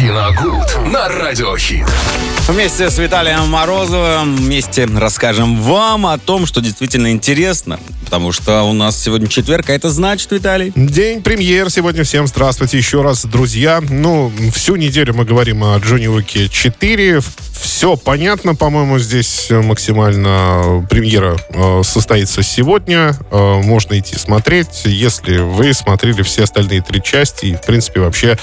Киногуд на Радиохит. Вместе с Виталием Морозовым вместе расскажем вам о том, что действительно интересно. Потому что у нас сегодня четверг, а это значит, Виталий? День премьер сегодня. Всем здравствуйте еще раз, друзья. Ну, всю неделю мы говорим о Джонни Уике 4. Все понятно, по-моему, здесь максимально премьера э, состоится сегодня. Э, можно идти смотреть, если вы смотрели все остальные три части и, в принципе, вообще,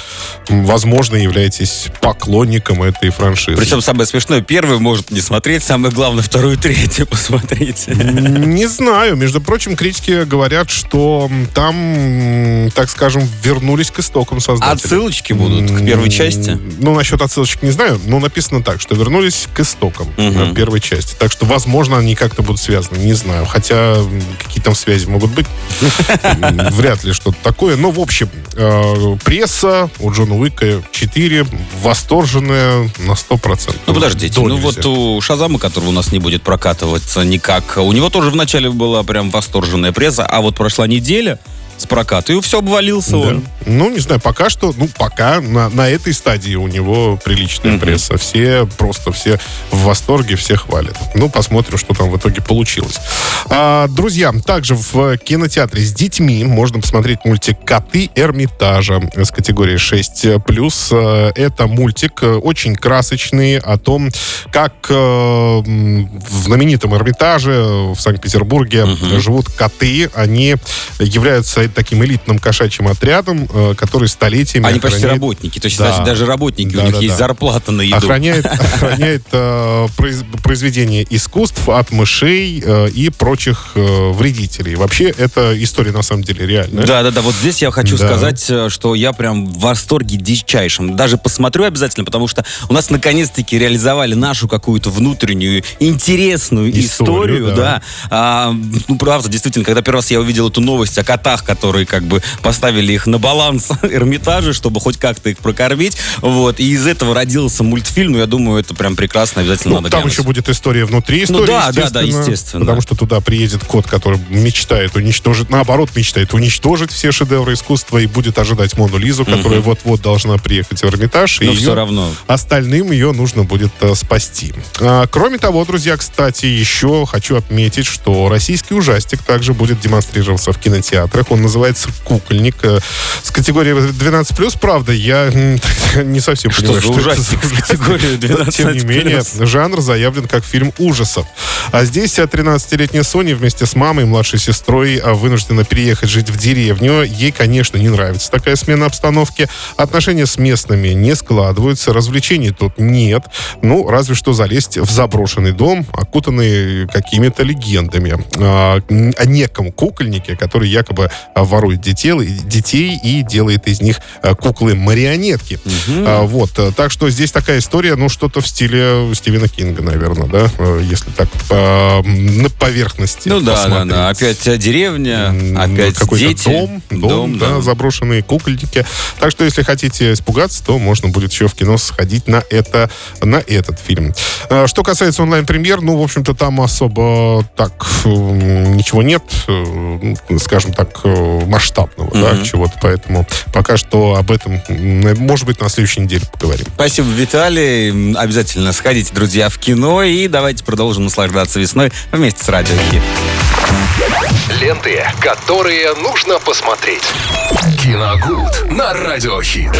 возможно, являетесь поклонником этой франшизы. Причем самое смешное, первый может не смотреть, самое главное, вторую третью посмотреть. Не знаю. Между прочим, критики говорят, что там, так скажем, вернулись к истокам создателя. Отсылочки будут к первой части? Ну, насчет отсылочек не знаю, но написано так, что вернулись к истокам Мгм. первой части. Так что, возможно, они как-то будут связаны, не знаю. Хотя какие там связи могут быть, вряд ли что-то такое. Но, в общем, э, пресса у Джона Уика 4 восторженная на 100%. Ну, подождите, До ну нельзя. вот у Шазама, который у нас не будет прокатываться никак, у него тоже вначале была прям восторженная пресса, а вот прошла неделя с проката, и все обвалился Да. он. Ну, не знаю, пока что, ну, пока на, на этой стадии у него приличная Мгм. пресса. Все просто, все в восторге, все хвалят. Ну, посмотрим, что там в итоге получилось. А, друзья, также в кинотеатре с детьми можно посмотреть мультик «Коты Эрмитажа» с категории 6+. Э, Это мультик э, очень красочный о том, как э, в знаменитом Эрмитаже в Санкт-Петербурге Мгм. живут коты. Они являются таким элитным кошачьим отрядом, э, который столетиями Они почти охраняет- работники, то есть Да. даже работники, у Да, них да, есть да. зарплата на еду. охраняет, охраняет э, произ- произведения искусств от мышей э, и прочих э, вредителей. Вообще, это история на самом деле реальная. Да, да, да. Вот здесь я хочу Да. сказать, э, что я прям в восторге дичайшем. Даже посмотрю обязательно, потому что у нас наконец-таки реализовали нашу какую-то внутреннюю интересную историю, Историю, да. да. А, ну, правда, действительно, когда первый раз я увидел эту новость о котах, которые как бы поставили их на баланс Эрмитажа, чтобы хоть как-то их прокормить, вот, и из этого родился мультфильм, ну, я думаю, это прям прекрасно, обязательно Ну, надо там глянуть. еще будет история внутри Ну истории, да, да, да, естественно. Потому что туда приедет кот, который мечтает уничтожить, наоборот, мечтает уничтожить все шедевры искусства и будет ожидать Мону Лизу, которая вот-вот должна приехать в Эрмитаж. и Но ее- все равно. Остальным ее нужно будет э, спасти. А, кроме того, друзья, кстати, еще хочу отметить, что российский ужастик также будет демонстрироваться в кинотеатрах. Он называется «Кукольник». э, С категории 12+, правда, я не совсем Что понимаю, за это ужастик с категории Но, Тем не 12+. менее, жанр заявлен как фильм ужасов. А здесь 13-летняя Соня вместе с мамой и младшей сестрой а, вынуждена переехать жить в деревню. Ей, конечно, не нравится такая смена обстановки. Отношения с местными не складываются, развлечений тут нет. Ну, разве что залезть в заброшенный дом, окутанный какими-то легендами. А, О неком кукольнике, который якобы ворует детей, детей и делает из них а, куклы-марионетки. А, вот, э, так что здесь такая история, ну, что-то в стиле Стивена Кинга, наверное, да, э, если так по- на поверхности Ну да, да, да. Опять э, деревня, опять какой-то дети. дом, дом, да, заброшенные кукольники. Так что, если хотите испугаться, то можно будет еще в кино сходить на это, на этот фильм. Что касается онлайн-премьер, ну, в общем-то, там особо так ничего нет, э, скажем так, э, масштабного, да, Мгм. чего-то, поэтому пока что об этом, м, может быть, на следующей неделе поговорим. Спасибо, Виталий. Обязательно сходите, друзья, в кино и давайте продолжим наслаждаться весной вместе с Радио Хит. Ленты, которые нужно посмотреть. Киногуд на Радиохит.